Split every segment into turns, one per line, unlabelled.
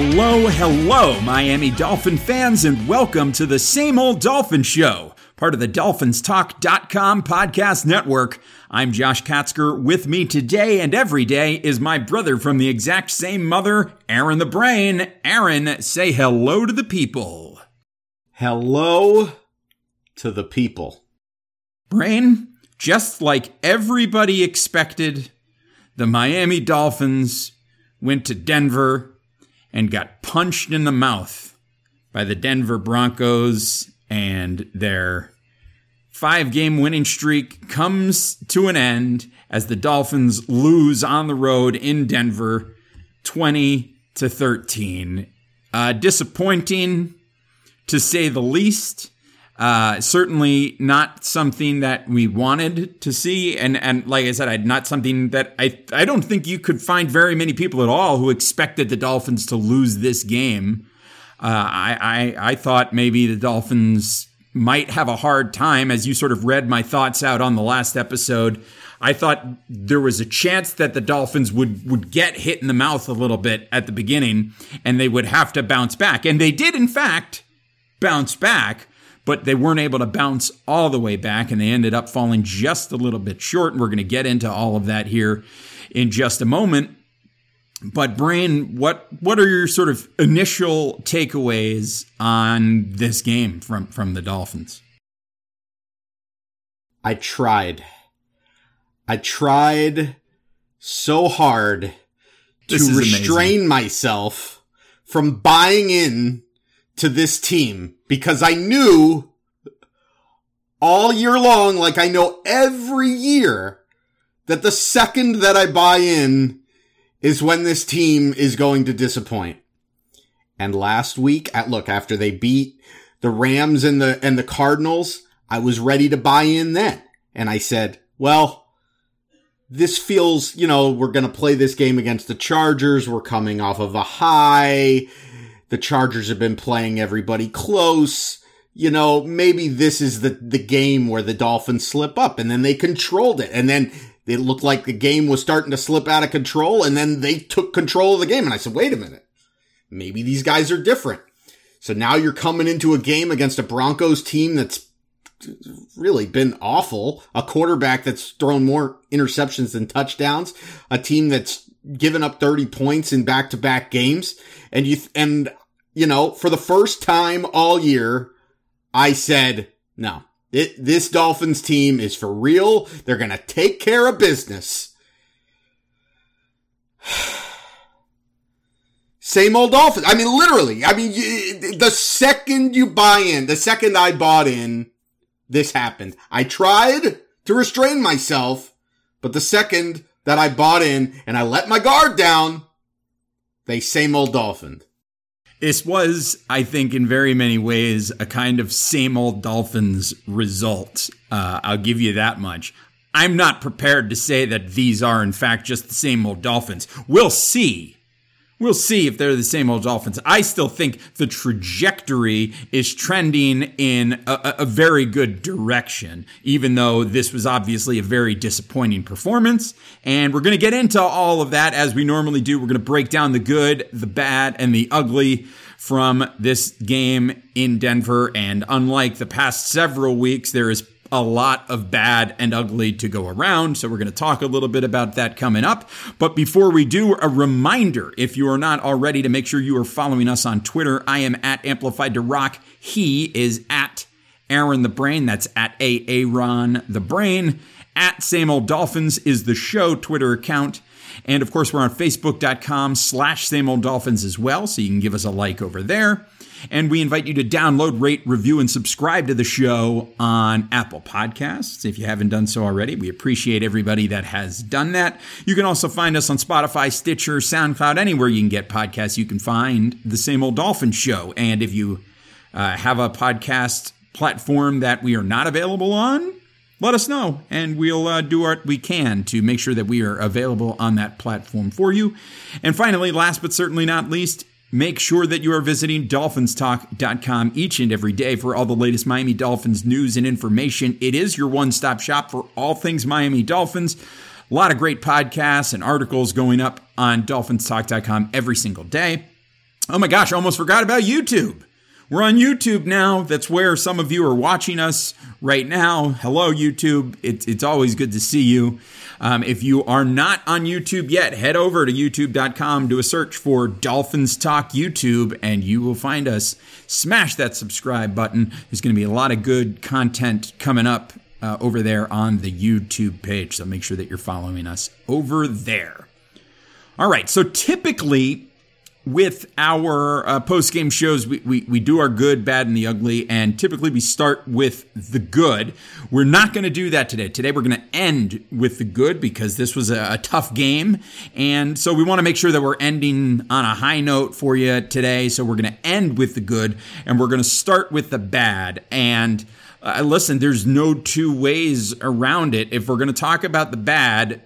Hello, hello, Miami Dolphin fans, and welcome to the Same Old Dolphin Show, part of the DolphinsTalk.com podcast network. I'm Josh Katzker. With me today and every day is my brother from the exact same mother, Aaron the Brain. Aaron, say hello to the people.
Hello to the people.
Brain, just like everybody expected, the Miami Dolphins went to Denver and got punched in the mouth by the Denver Broncos, and their five game winning streak comes to an end as the Dolphins lose on the road in Denver 20 to 13. Uh, disappointing to say the least. Uh, certainly not something that we wanted to see, and and like I said, not something that I I don't think you could find very many people at all who expected the Dolphins to lose this game. Uh, I, I I thought maybe the Dolphins might have a hard time, as you sort of read my thoughts out on the last episode. I thought there was a chance that the Dolphins would would get hit in the mouth a little bit at the beginning, and they would have to bounce back, and they did in fact bounce back but they weren't able to bounce all the way back and they ended up falling just a little bit short. And we're going to get into all of that here in just a moment. But Brain, what what are your sort of initial takeaways on this game from from the Dolphins?
I tried. I tried so hard to restrain
amazing.
myself from buying in to this team because I knew all year long, like I know every year, that the second that I buy in is when this team is going to disappoint. And last week, at look, after they beat the Rams and the, and the Cardinals, I was ready to buy in then. And I said, well, this feels, you know, we're going to play this game against the Chargers. We're coming off of a high. The Chargers have been playing everybody close. You know, maybe this is the, the game where the Dolphins slip up and then they controlled it. And then it looked like the game was starting to slip out of control and then they took control of the game. And I said, wait a minute. Maybe these guys are different. So now you're coming into a game against a Broncos team that's really been awful. A quarterback that's thrown more interceptions than touchdowns. A team that's given up 30 points in back to back games. And you, th- and, you know, for the first time all year, I said, no, it, this Dolphins team is for real. They're going to take care of business. Same old Dolphins. I mean, literally. I mean, you, the second you buy in, the second I bought in, this happened. I tried to restrain myself, but the second that I bought in and I let my guard down, they same old Dolphin.
This was, I think, in very many ways, a kind of same old Dolphins result. Uh, I'll give you that much. I'm not prepared to say that these are, in fact, just the same old Dolphins. We'll see. We'll see if they're the same old Dolphins. I still think the trajectory is trending in a, a- very good direction, even though this was obviously a very disappointing performance. And we're going to get into all of that as we normally do. We're going to break down the good, the bad, and the ugly from this game in Denver. And unlike the past several weeks, there is a lot of bad and ugly to go around. So we're going to talk a little bit about that coming up. But before we do, a reminder if you are not already to make sure you are following us on Twitter. I am at Amplified to Rock. He is at Aaron the Brain. That's at Aaron the Brain. At Same Old Dolphins is the show Twitter account. And of course, we're on facebook.com slash same old dolphins as well, so you can give us a like over there. And we invite you to download, rate, review, and subscribe to the show on Apple Podcasts. If you haven't done so already, we appreciate everybody that has done that. You can also find us on Spotify, Stitcher, SoundCloud, anywhere you can get podcasts. You can find the same old Dolphin show. And if you uh, have a podcast platform that we are not available on, let us know and we'll uh, do what we can to make sure that we are available on that platform for you. And finally, last but certainly not least, make sure that you are visiting dolphinstalk.com each and every day for all the latest Miami Dolphins news and information. It is your one stop shop for all things Miami Dolphins. A lot of great podcasts and articles going up on dolphinstalk.com every single day. Oh my gosh, I almost forgot about YouTube. We're on YouTube now. That's where some of you are watching us right now. Hello, YouTube. It's, it's always good to see you. Um, if you are not on YouTube yet, head over to youtube.com, do a search for Dolphins Talk YouTube, and you will find us. Smash that subscribe button. There's going to be a lot of good content coming up uh, over there on the YouTube page. So make sure that you're following us over there. All right. So typically, with our uh, post game shows, we, we, we do our good, bad, and the ugly, and typically we start with the good. We're not going to do that today. Today we're going to end with the good because this was a, a tough game. And so we want to make sure that we're ending on a high note for you today. So we're going to end with the good and we're going to start with the bad. And uh, listen, there's no two ways around it. If we're going to talk about the bad,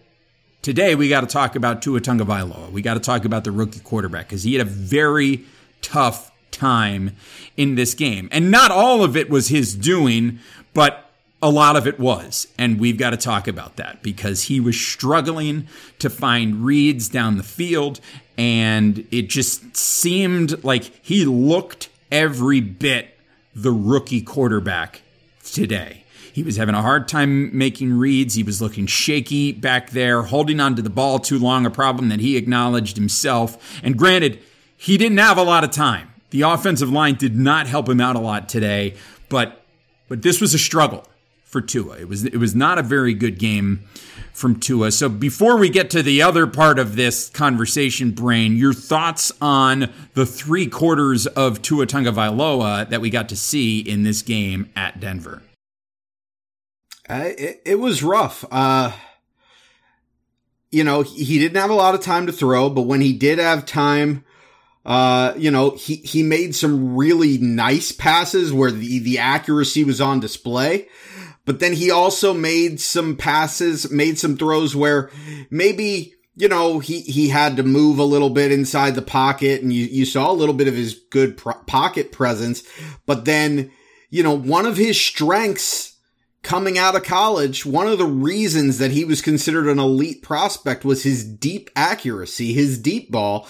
Today, we got to talk about Tua Tagovailoa. We got to talk about the rookie quarterback because he had a very tough time in this game. And not all of it was his doing, but a lot of it was. And we've got to talk about that because he was struggling to find reads down the field. And it just seemed like he looked every bit the rookie quarterback today. He was having a hard time making reads. He was looking shaky back there, holding onto the ball too long, a problem that he acknowledged himself. And granted, he didn't have a lot of time. The offensive line did not help him out a lot today, but but this was a struggle for Tua. It was it was not a very good game from Tua. So before we get to the other part of this conversation, Brain, your thoughts on the three quarters of Tua Tagovailoa that we got to see in this game at Denver?
It, it was rough. Uh, you know, he, he didn't have a lot of time to throw, but when he did have time, uh, you know, he, he made some really nice passes where the, the accuracy was on display. But then he also made some passes, made some throws where maybe, you know, he, he had to move a little bit inside the pocket and you, you saw a little bit of his good pro- pocket presence. But then, you know, one of his strengths coming out of college, one of the reasons that he was considered an elite prospect was his deep accuracy, his deep ball.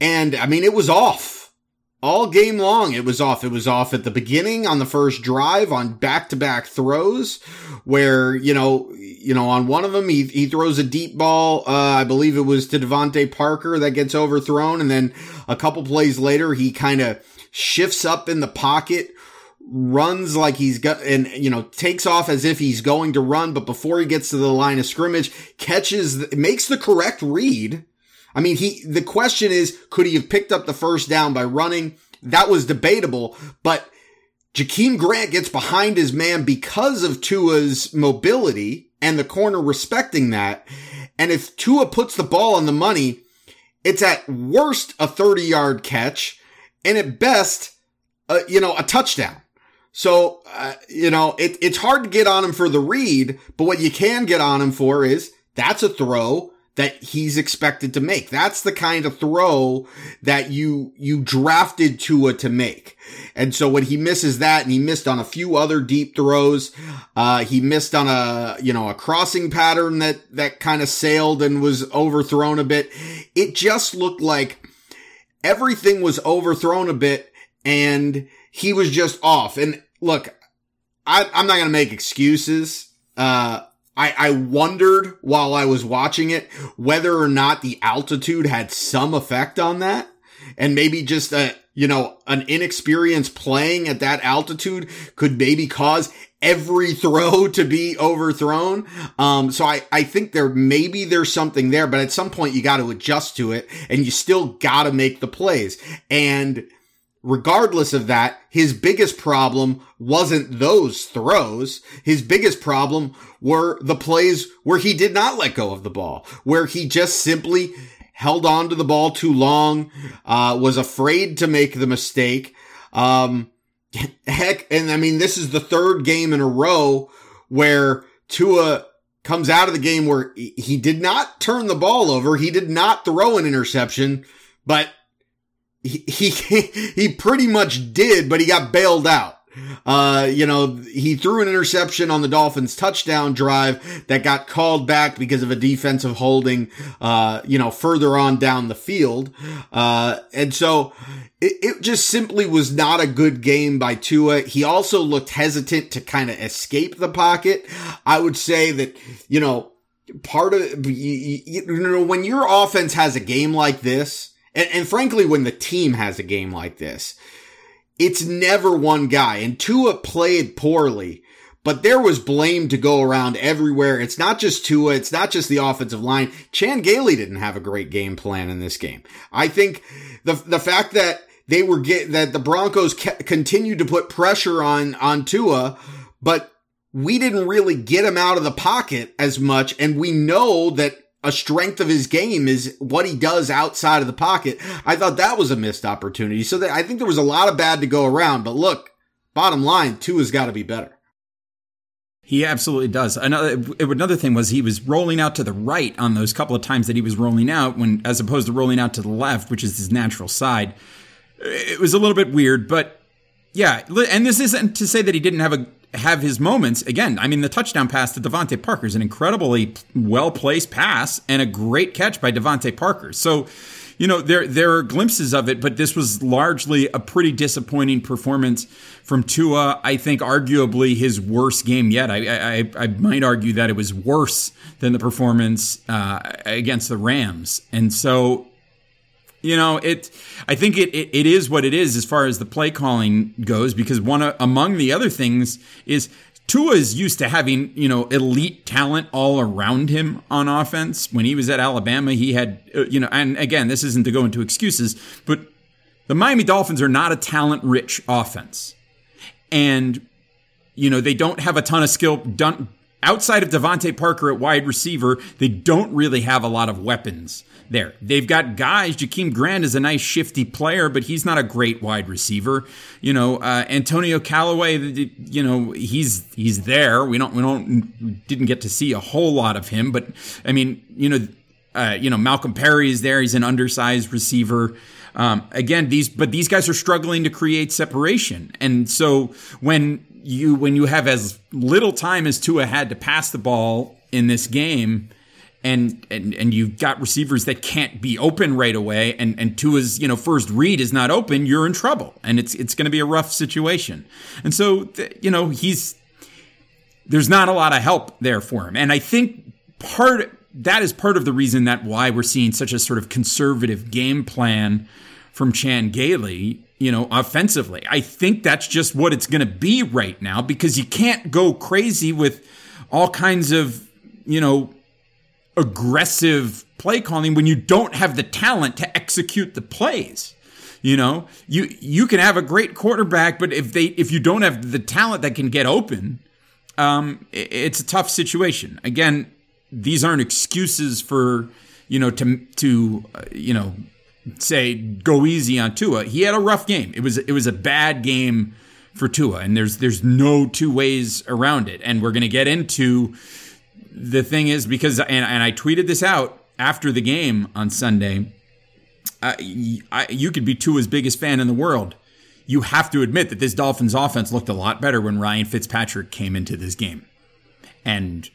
And I mean, it was off all game long. It was off. It was off at the beginning on the first drive on back to back throws where, you know, you know, on one of them, he, he throws a deep ball. Uh, I believe it was to DeVante Parker that gets overthrown. And then a couple plays later, he kind of shifts up in the pocket, runs like he's got and you know takes off as if he's going to run but before he gets to the line of scrimmage catches makes the correct read. I mean he the question is could he have picked up the first down by running? That was debatable but Jakeem Grant gets behind his man because of Tua's mobility and the corner respecting that. And if Tua puts the ball on the money it's at worst a 30 yard catch and at best uh, you know a touchdown so, uh, you know, it, it's hard to get on him for the read, but what you can get on him for is that's a throw that he's expected to make. That's the kind of throw that you, you drafted Tua to make. And so when he misses that and he missed on a few other deep throws, uh, he missed on a, you know, a crossing pattern that, that kind of sailed and was overthrown a bit. It just looked like everything was overthrown a bit and he was just off. And look, I, am not going to make excuses. Uh, I, I wondered while I was watching it whether or not the altitude had some effect on that. And maybe just a, you know, an inexperienced playing at that altitude could maybe cause every throw to be overthrown. Um, so I, I think there maybe there's something there, but at some point you got to adjust to it and you still got to make the plays. And regardless of that, his biggest problem wasn't those throws. His biggest problem were the plays where he did not let go of the ball, where he just simply held on to the ball too long, uh, was afraid to make the mistake. Um, heck, and I mean, this is the third game in a row where Tua comes out of the game where he did not turn the ball over. He did not throw an interception, but he, he, pretty much did, but he got bailed out. Uh, you know, he threw an interception on the Dolphins touchdown drive that got called back because of a defensive holding, uh, you know, further on down the field. Uh, and so it, it just simply was not a good game by Tua. He also looked hesitant to kind of escape the pocket. I would say that, you know, part of, you, you know, when your offense has a game like this, and, and frankly, when the team has a game like this, it's never one guy. And Tua played poorly, but there was blame to go around everywhere. It's not just Tua. It's not just the offensive line. Chan Gailey didn't have a great game plan in this game. I think the, the fact that they were get that the Broncos continued to put pressure on, on Tua, but we didn't really get him out of the pocket as much. And we know that a strength of his game is what he does outside of the pocket. I thought that was a missed opportunity. So I think there was a lot of bad to go around, but look, bottom line, Tua has got to be better.
He absolutely does. Another another thing was he was rolling out to the right on those couple of times that he was rolling out when as opposed to rolling out to the left, which is his natural side. It was a little bit weird, but yeah, and this isn't to say that he didn't have a have his moments. Again, I mean, the touchdown pass to DeVante Parker is an incredibly well placed pass and a great catch by DeVante Parker. So, you know, there there are glimpses of it, but this was largely a pretty disappointing performance from Tua. I think arguably his worst game yet. I I, I might argue that it was worse than the performance uh, against the Rams, and so you know, it. I think it, it, it is what it is as far as the play calling goes, because one among the other things is Tua is used to having you know elite talent all around him on offense. When he was at Alabama, he had uh, you know, and again, this isn't to go into excuses, but the Miami Dolphins are not a talent rich offense, and you know they don't have a ton of skill done outside of DeVante Parker at wide receiver. They don't really have a lot of weapons there. They've got guys. Jakeem Grant is a nice shifty player, but he's not a great wide receiver. You know, uh, Antonio Callaway. You know, he's he's there. We don't we don't didn't get to see a whole lot of him, but I mean, you know, uh, you know Malcolm Perry is there. He's an undersized receiver. Um, again, these but these guys are struggling to create separation, and so when you when you have as little time as Tua had to pass the ball in this game and and and you've got receivers that can't be open right away and and Tua's you know first read is not open you're in trouble and it's it's going to be a rough situation and so you know he's there's not a lot of help there for him and I think part that is part of the reason that why we're seeing such a sort of conservative game plan from Chan Gailey you know, offensively. I think that's just what it's going to be right now because you can't go crazy with all kinds of, you know, aggressive play calling when you don't have the talent to execute the plays. You know, you you can have a great quarterback, but if they if you don't have the talent that can get open, um, it's a tough situation. Again, these aren't excuses for you know to to uh, you know say go easy on Tua. He had a rough game. It was it was a bad game for Tua, and there's there's no two ways around it. And we're to get into the thing is because and, and I tweeted this out after the game on Sunday. I, I, you could be Tua's biggest fan in the world. You have to admit that this Dolphins offense looked a lot better when Ryan Fitzpatrick came into this game, and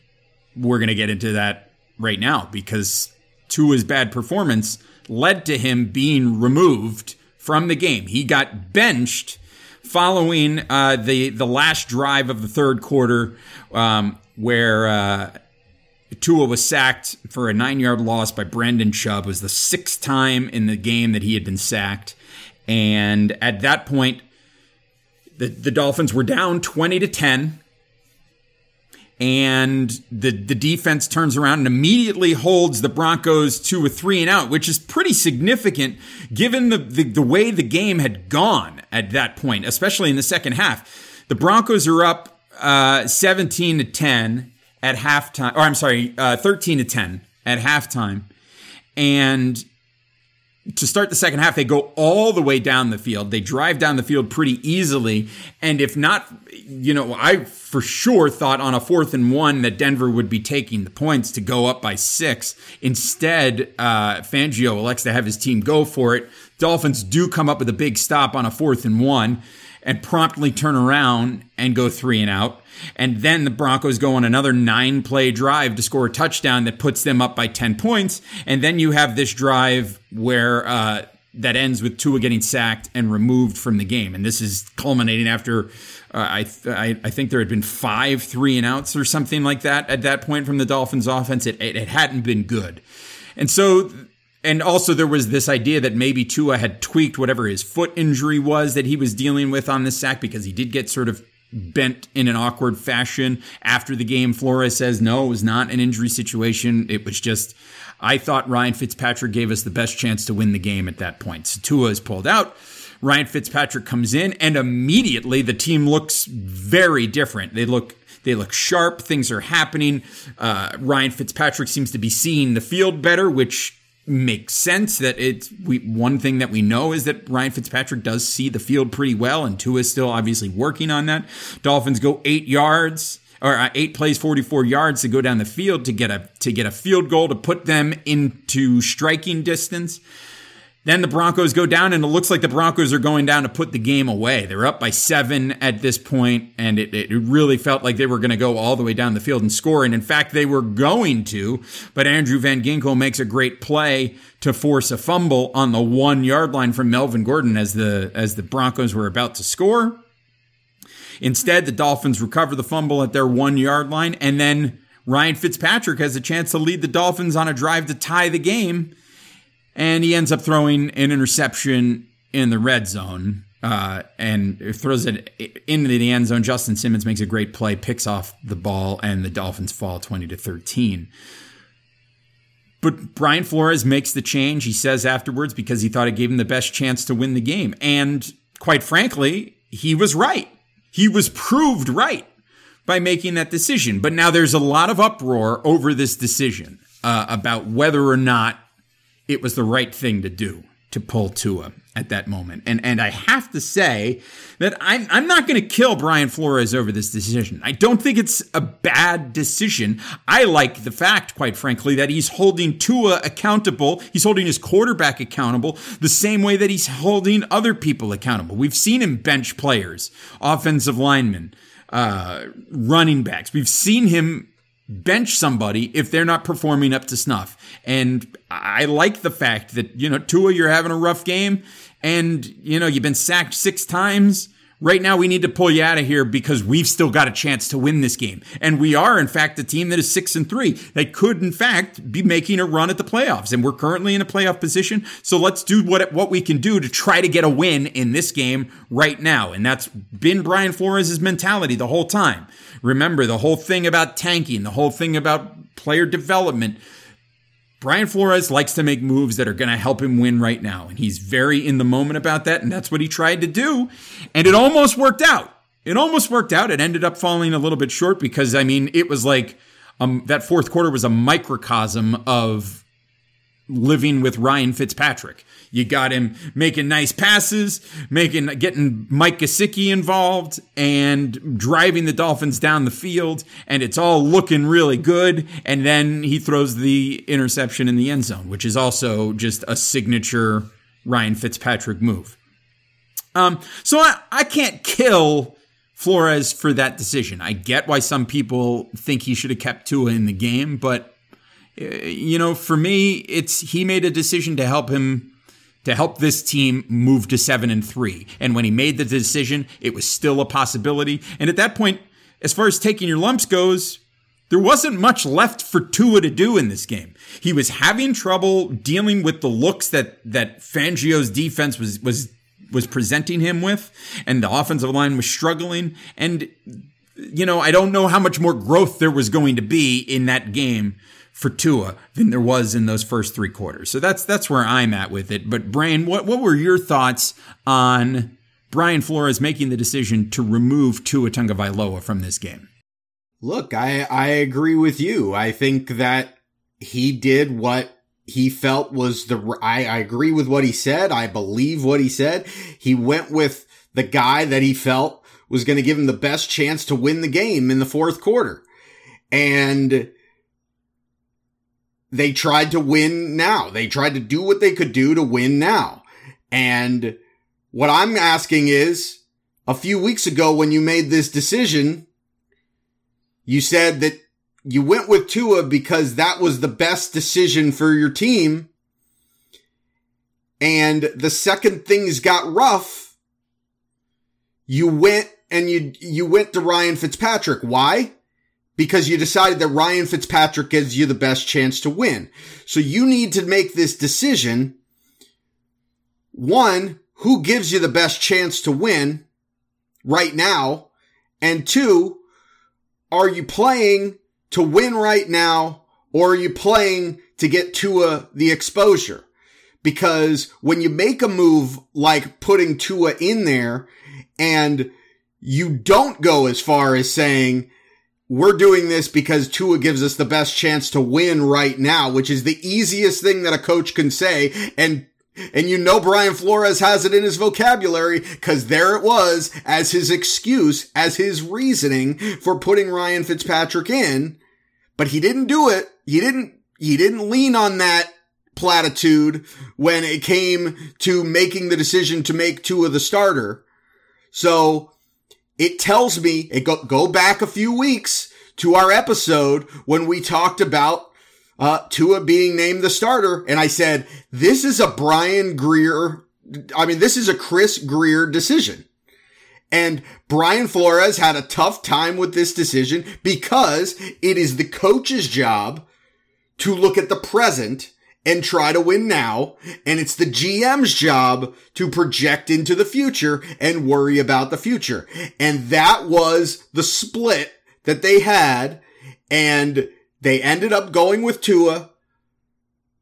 we're going to get into that right now because Tua's bad performance led to him being removed from the game. He got benched following uh, the the last drive of the third quarter, um, where uh, Tua was sacked for a nine yard loss by Brandon Chubb. It was the sixth time in the game that he had been sacked. And at that point, the, the Dolphins were down 20 to 10. and the the defense turns around and immediately holds the Broncos to a three and out, which is pretty significant given the, the, the way the game had gone at that point, especially in the second half. The Broncos are up uh, 17 to 10 at halftime, or I'm sorry, uh, 13 to 10 at halftime. And to start the second half, they go all the way down the field. They drive down the field pretty easily. And if not, you know, I for sure thought on a fourth and one that Denver would be taking the points to go up by six. Instead, uh, Fangio elects to have his team go for it. Dolphins do come up with a big stop on a fourth and one and promptly turn around and go three and out. And then the Broncos go on another nine play drive to score a touchdown that puts them up by 10 points. And then you have this drive where, uh, that ends with Tua getting sacked and removed from the game. And this is culminating after uh, I, th- I, I think there had been five three and outs or something like that at that point from the Dolphins offense. It, it, it hadn't been good. And so and also there was this idea that maybe Tua had tweaked whatever his foot injury was that he was dealing with on the sack because he did get sort of bent in an awkward fashion after the game. Flores says no, it was not an injury situation. It was just I thought Ryan Fitzpatrick gave us the best chance to win the game at that point. So Tua is pulled out. Ryan Fitzpatrick comes in, and immediately the team looks very different. They look they look sharp. Things are happening. Uh, Ryan Fitzpatrick seems to be seeing the field better, which makes sense that it's we one thing that we know is that Ryan Fitzpatrick does see the field pretty well and Tua is still obviously working on that. Dolphins go 8 yards or uh, 8 plays 44 yards to go down the field to get a to get a field goal to put them into striking distance. Then the Broncos go down, and it looks like the Broncos are going down to put the game away. They're up by seven at this point, and it, it really felt like they were going to go all the way down the field and score. And in fact, they were going to, but Andrew Van Ginkel makes a great play to force a fumble on the one yard line from Melvin Gordon as the as the Broncos were about to score. Instead, the Dolphins recover the fumble at their one yard line, and then Ryan Fitzpatrick has a chance to lead the Dolphins on a drive to tie the game and he ends up throwing an interception in the red zone uh, and throws it into the end zone. Justin Simmons makes a great play, picks off the ball, and the Dolphins fall 20 to 13. But Brian Flores makes the change, he says afterwards, because he thought it gave him the best chance to win the game. And quite frankly, he was right. He was proved right by making that decision. But now there's a lot of uproar over this decision uh, about whether or not it was the right thing to do to pull Tua at that moment. And and I have to say that I'm I'm not going to kill Brian Flores over this decision. I don't think it's a bad decision. I like the fact, quite frankly, that he's holding Tua accountable. He's holding his quarterback accountable the same way that he's holding other people accountable. We've seen him bench players, offensive linemen, uh, running backs. We've seen him bench somebody if they're not performing up to snuff. And I like the fact that, you know, Tua, you're having a rough game and, you know, you've been sacked six times. Right now, we need to pull you out of here because we've still got a chance to win this game. And we are, in fact, a team that is six and three that could, in fact, be making a run at the playoffs. And we're currently in a playoff position. So let's do what, what we can do to try to get a win in this game right now. And that's been Brian Flores' mentality the whole time. Remember the whole thing about tanking, the whole thing about player development. Brian Flores likes to make moves that are going to help him win right now. And he's very in the moment about that. And that's what he tried to do. And it almost worked out. It almost worked out. It ended up falling a little bit short because, I mean, it was like um, that fourth quarter was a microcosm of living with Ryan Fitzpatrick. You got him making nice passes, making getting Mike Gesicki involved, and driving the Dolphins down the field, and it's all looking really good. And then he throws the interception in the end zone, which is also just a signature Ryan Fitzpatrick move. Um, so I, I can't kill Flores for that decision. I get why some people think he should have kept Tua in the game, but uh, you know, for me, it's he made a decision to help him to help this team move to seven and three. And when he made the decision, it was still a possibility. And at that point, as far as taking your lumps goes, there wasn't much left for Tua to do in this game. He was having trouble dealing with the looks that that Fangio's defense was was was presenting him with, and the offensive line was struggling. And you know, I don't know how much more growth there was going to be in that game for Tua than there was in those first three quarters. So that's that's where I'm at with it. But Brain, what what were your thoughts on Brian Flores making the decision to remove Tua Tagovailoa from this game?
Look, I I agree with you. I think that he did what he felt was the I, I agree with what he said. I believe what he said. He went with the guy that he felt was going to give him the best chance to win the game in the fourth quarter. And they tried to win now. They tried to do what they could do to win now. And what I'm asking is a few weeks ago when you made this decision, you said that you went with Tua because that was the best decision for your team. And the second things got rough, you went and you, you went to Ryan Fitzpatrick. Why? Because you decided that Ryan Fitzpatrick gives you the best chance to win. So you need to make this decision. One, who gives you the best chance to win right now? And two, are you playing to win right now or are you playing to get Tua the exposure? Because when you make a move like putting Tua in there and you don't go as far as saying, we're doing this because Tua gives us the best chance to win right now, which is the easiest thing that a coach can say. And and you know Brian Flores has it in his vocabulary because there it was as his excuse, as his reasoning for putting Ryan Fitzpatrick in. But he didn't do it. He didn't, he didn't lean on that platitude when it came to making the decision to make Tua the starter. So it tells me, it go, go back a few weeks to our episode when we talked about uh, Tua being named the starter. And I said, this is a Brian Grier. I mean, this is a Chris Grier decision. And Brian Flores had a tough time with this decision because it is the coach's job to look at the present and try to win now. And it's the GM's job to project into the future and worry about the future. And that was the split that they had. And they ended up going with Tua.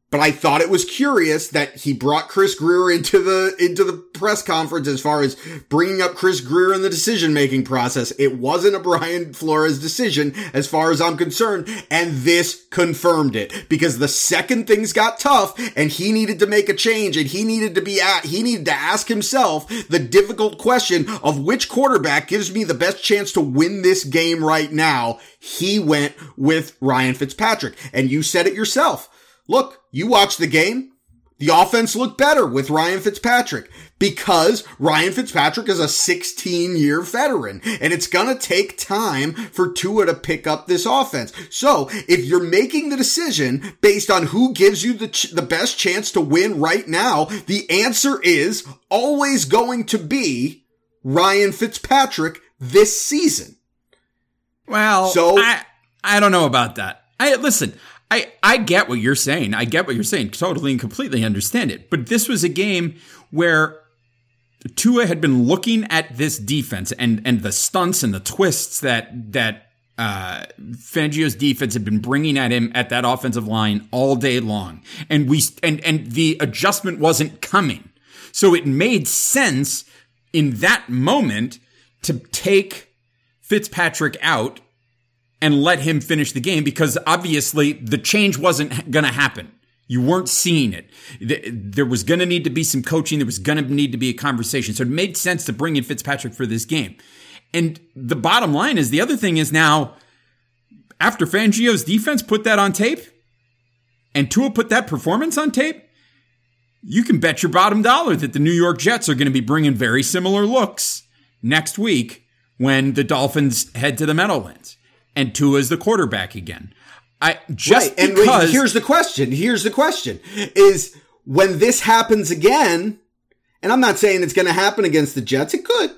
But I thought it was curious that he brought Chris Grier into the, into the press conference as far as bringing up Chris Grier in the decision making process. It wasn't a Brian Flores decision as far as I'm concerned. And this confirmed it because the second things got tough and he needed to make a change and he needed to be at, he needed to ask himself the difficult question of which quarterback gives me the best chance to win this game right now. He went with Ryan Fitzpatrick and you said it yourself. Look, you watch the game. The offense looked better with Ryan Fitzpatrick because Ryan Fitzpatrick is a 16 year veteran and it's going to take time for Tua to pick up this offense. So if you're making the decision based on who gives you the, ch- the best chance to win right now, the answer is always going to be Ryan Fitzpatrick this season.
Well,
So-
I I don't know about that. I listen. I I get what you're saying. I get what you're saying. Totally and completely understand it. But this was a game where Tua had been looking at this defense and and the stunts and the twists that that uh, Fangio's defense had been bringing at him at that offensive line all day long, and we and and the adjustment wasn't coming. So it made sense in that moment to take Fitzpatrick out and let him finish the game because obviously the change wasn't going to happen. You weren't seeing it. There was going to need to be some coaching. There was going to need to be a conversation. So it made sense to bring in Fitzpatrick for this game. And the bottom line is the other thing is now, after Fangio's defense put that on tape and Tua put that performance on tape, you can bet your bottom dollar that the New York Jets are going to be bringing very similar looks next week when the Dolphins head to the Meadowlands and Tua is the quarterback again. I just
right. And
because
here's the question. Here's the question is when this happens again, and I'm not saying it's going to happen against the Jets. It could.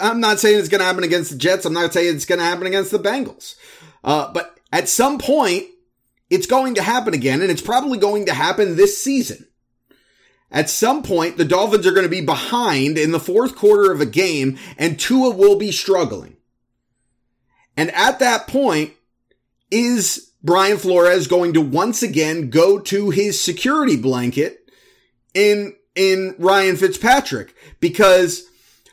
I'm not saying it's going to happen against the Jets. I'm not saying it's going to happen against the Bengals. Uh, but at some point, it's going to happen again, and it's probably going to happen this season. At some point, the Dolphins are going to be behind in the fourth quarter of a game, and Tua will be struggling. And at that point, is Brian Flores going to once again go to his security blanket in, in Ryan Fitzpatrick? Because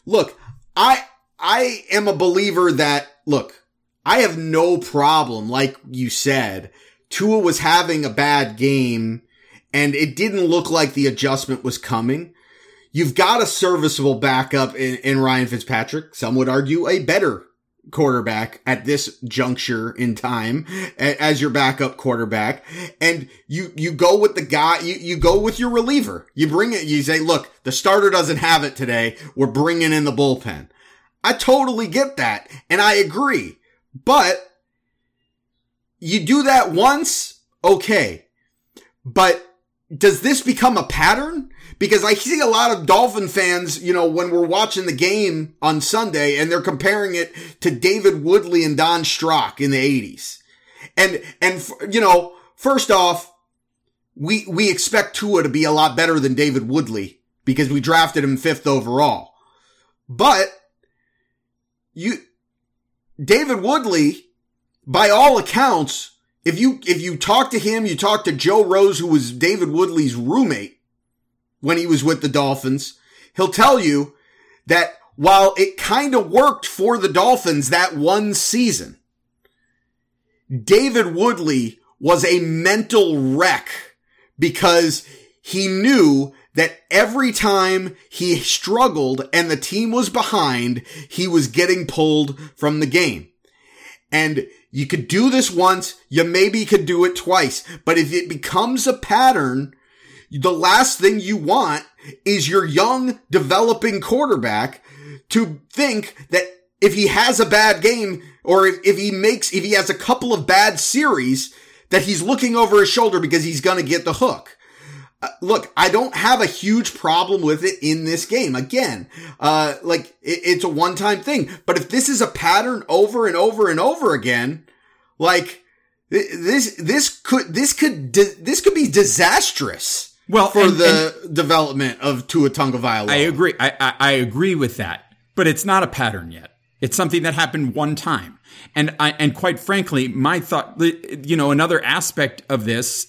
look, I, I am a believer that, look, I have no problem, like you said, Tua was having a bad game and it didn't look like the adjustment was coming. You've got a serviceable backup in, in Ryan Fitzpatrick. Some would argue a better quarterback at this juncture in time as your backup quarterback. And you, you go with the guy, you, you go with your reliever. You bring it, you say, look, the starter doesn't have it today. We're bringing in the bullpen. I totally get that. And I agree. But you do that once, okay. But does this become a pattern? Because I see a lot of Dolphin fans, you know, when we're watching the game on Sunday and they're comparing it to David Woodley and Don Strock in the 80s. And, and, you know, first off, we, we expect Tua to be a lot better than David Woodley because we drafted him fifth overall. But you, David Woodley, by all accounts, if you, if you talk to him, you talk to Joe Rose, who was David Woodley's roommate when he was with the Dolphins, he'll tell you that while it kind of worked for the Dolphins that one season, David Woodley was a mental wreck because he knew that every time he struggled and the team was behind, he was getting pulled from the game. And you could do this once, you maybe could do it twice, but if it becomes a pattern, the last thing you want is your young developing quarterback to think that if he has a bad game or if, if he makes, if he has a couple of bad series, that he's looking over his shoulder because he's going to get the hook. Uh, look, I don't have a huge problem with it in this game. Again, uh, like it, it's a one-time thing. But if this is a pattern over and over and over again, like this, this could, this could, this could be disastrous.
Well,
for
and-
the development of Tua Tagovailoa.
I agree. I, I, I agree with that, but it's not a pattern yet. It's something that happened one time. And I, and quite frankly, my thought, you know, another aspect of this,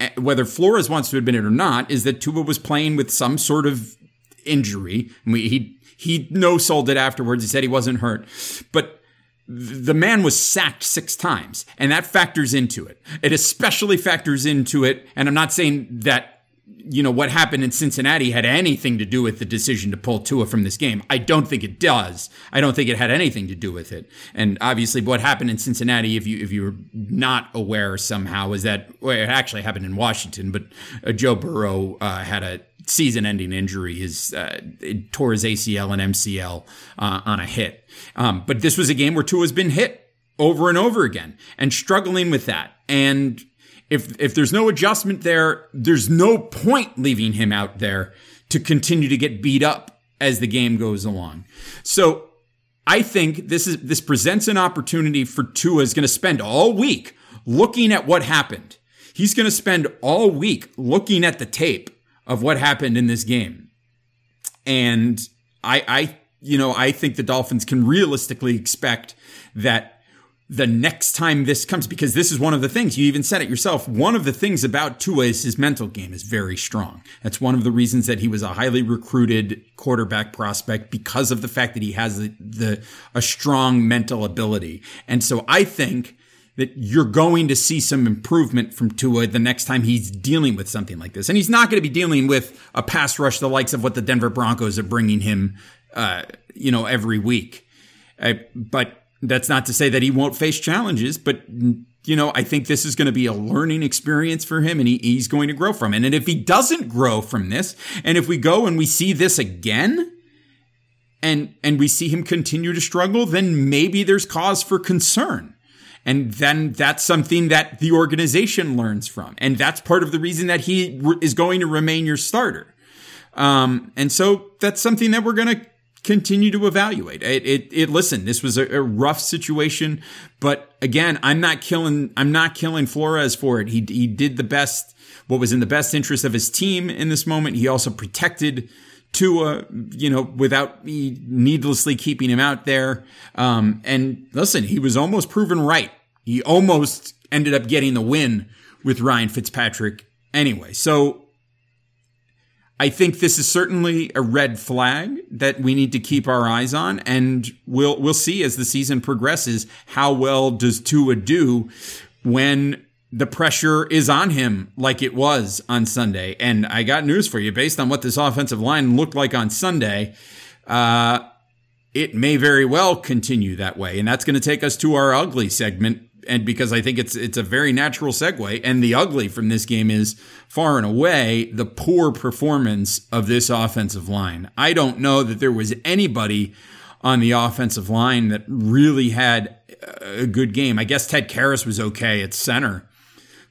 eh, whether Flores wants to admit it or not, is that Tua was playing with some sort of injury. I mean, he, he no sold it afterwards. He said he wasn't hurt, but the man was sacked six times and that factors into it. It especially factors into it. And I'm not saying that, you know, what happened in Cincinnati had anything to do with the decision to pull Tua from this game. I don't think it does. I don't think it had anything to do with it. And obviously what happened in Cincinnati, if you, if you're not aware somehow is that, well, it actually happened in Washington, but uh, Joe Burrow, uh, had a, season-ending injury. His uh, tore his ACL and MCL uh, on a hit. Um, but this was a game where Tua's been hit over and over again and struggling with that. And if if there's no adjustment there, there's no point leaving him out there to continue to get beat up as the game goes along. So I think this is this presents an opportunity for Tua is going to spend all week looking at what happened. He's going to spend all week looking at the tape of what happened in this game. And I, I, you know, I think the Dolphins can realistically expect that the next time this comes, because this is one of the things you even said it yourself. One of the things about Tua is his mental game is very strong. That's one of the reasons that he was a highly recruited quarterback prospect because of the fact that he has the, the a strong mental ability. And so I think that you're going to see some improvement from Tua the next time he's dealing with something like this. And he's not going to be dealing with a pass rush the likes of what the Denver Broncos are bringing him, uh, you know, every week. Uh, but that's not to say that he won't face challenges, but you know, I think this is going to be a learning experience for him and he, he's going to grow from it. And if he doesn't grow from this, and if we go and we see this again, and, and we see him continue to struggle, then maybe there's cause for concern. And then that's something that the organization learns from. And that's part of the reason that he re- is going to remain your starter. Um, and so that's something that we're going to continue to evaluate. It, it, it listen, this was a, a, rough situation, but again, I'm not killing, I'm not killing Flores for it. He, he did the best, what was in the best interest of his team in this moment. He also protected Tua, you know, without needlessly keeping him out there. Um, and listen, he was almost proven right. He almost ended up getting the win with Ryan Fitzpatrick anyway. So I think this is certainly a red flag that we need to keep our eyes on, and we'll we'll see as the season progresses how well does Tua do when the pressure is on him like it was on Sunday. And I got news for you based on what this offensive line looked like on Sunday. Uh, it may very well continue that way, and that's going to take us to our ugly segment and because I think it's it's a very natural segue. And the ugly from this game is far and away the poor performance of this offensive line. I don't know that there was anybody on the offensive line that really had a good game. I guess Ted Karras was okay at center.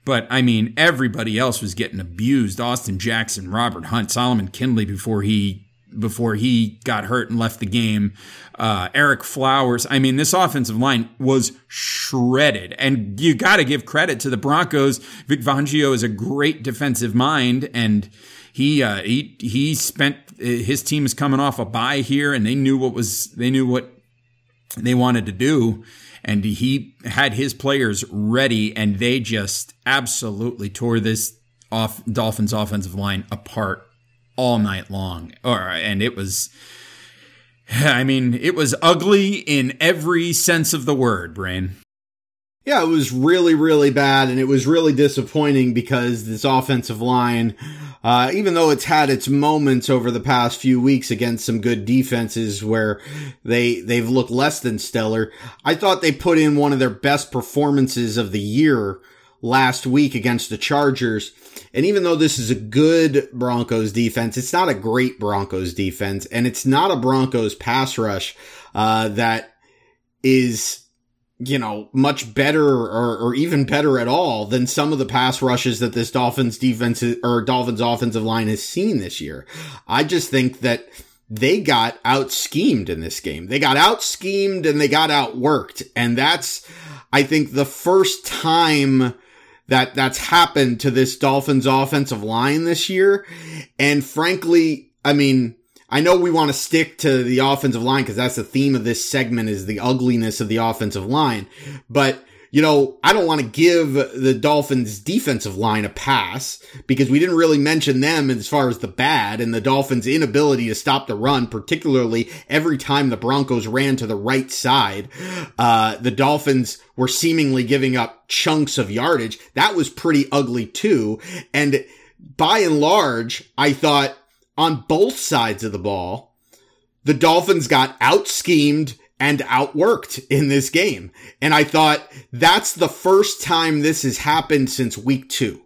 But I mean, everybody else was getting abused. Austin Jackson, Robert Hunt, Solomon Kindley before he before he got hurt and left the game. Uh, Ereck Flowers. I mean, this offensive line was shredded, and you got to give credit to the Broncos. Vic Fangio is a great defensive mind, and he uh, he he spent his team is coming off a bye here, and they knew what was they knew what they wanted to do. And he had his players ready, and they just absolutely tore this off Dolphins offensive line apart all night long. Or and it was I mean, it was ugly in every sense of the word, Brain.
Yeah, it was really, really bad, and it was really disappointing because this offensive line, uh, even though it's had its moments over the past few weeks against some good defenses where they they've looked less than stellar, I thought they put in one of their best performances of the year last week against the Chargers. And even though this is a good Broncos defense, it's not a great Broncos defense, and it's not a Broncos pass rush uh, that is, you know, much better or, or even better at all than some of the pass rushes that this Dolphins defense or Dolphins offensive line has seen this year. I just think that they got out schemed in this game. They got out schemed and they got outworked. And that's, I think, the first time that that's happened to this Dolphins offensive line this year. And frankly, I mean, I know we want to stick to the offensive line because that's the theme of this segment is the ugliness of the offensive line. But you know, I don't want to give the Dolphins defensive line a pass because we didn't really mention them as far as the bad and the Dolphins inability to stop the run, particularly every time the Broncos ran to the right side. Uh, the Dolphins were seemingly giving up chunks of yardage. That was pretty ugly too. And by and large, I thought on both sides of the ball, the Dolphins got out schemed and outworked in this game. And I thought that's the first time this has happened since week two.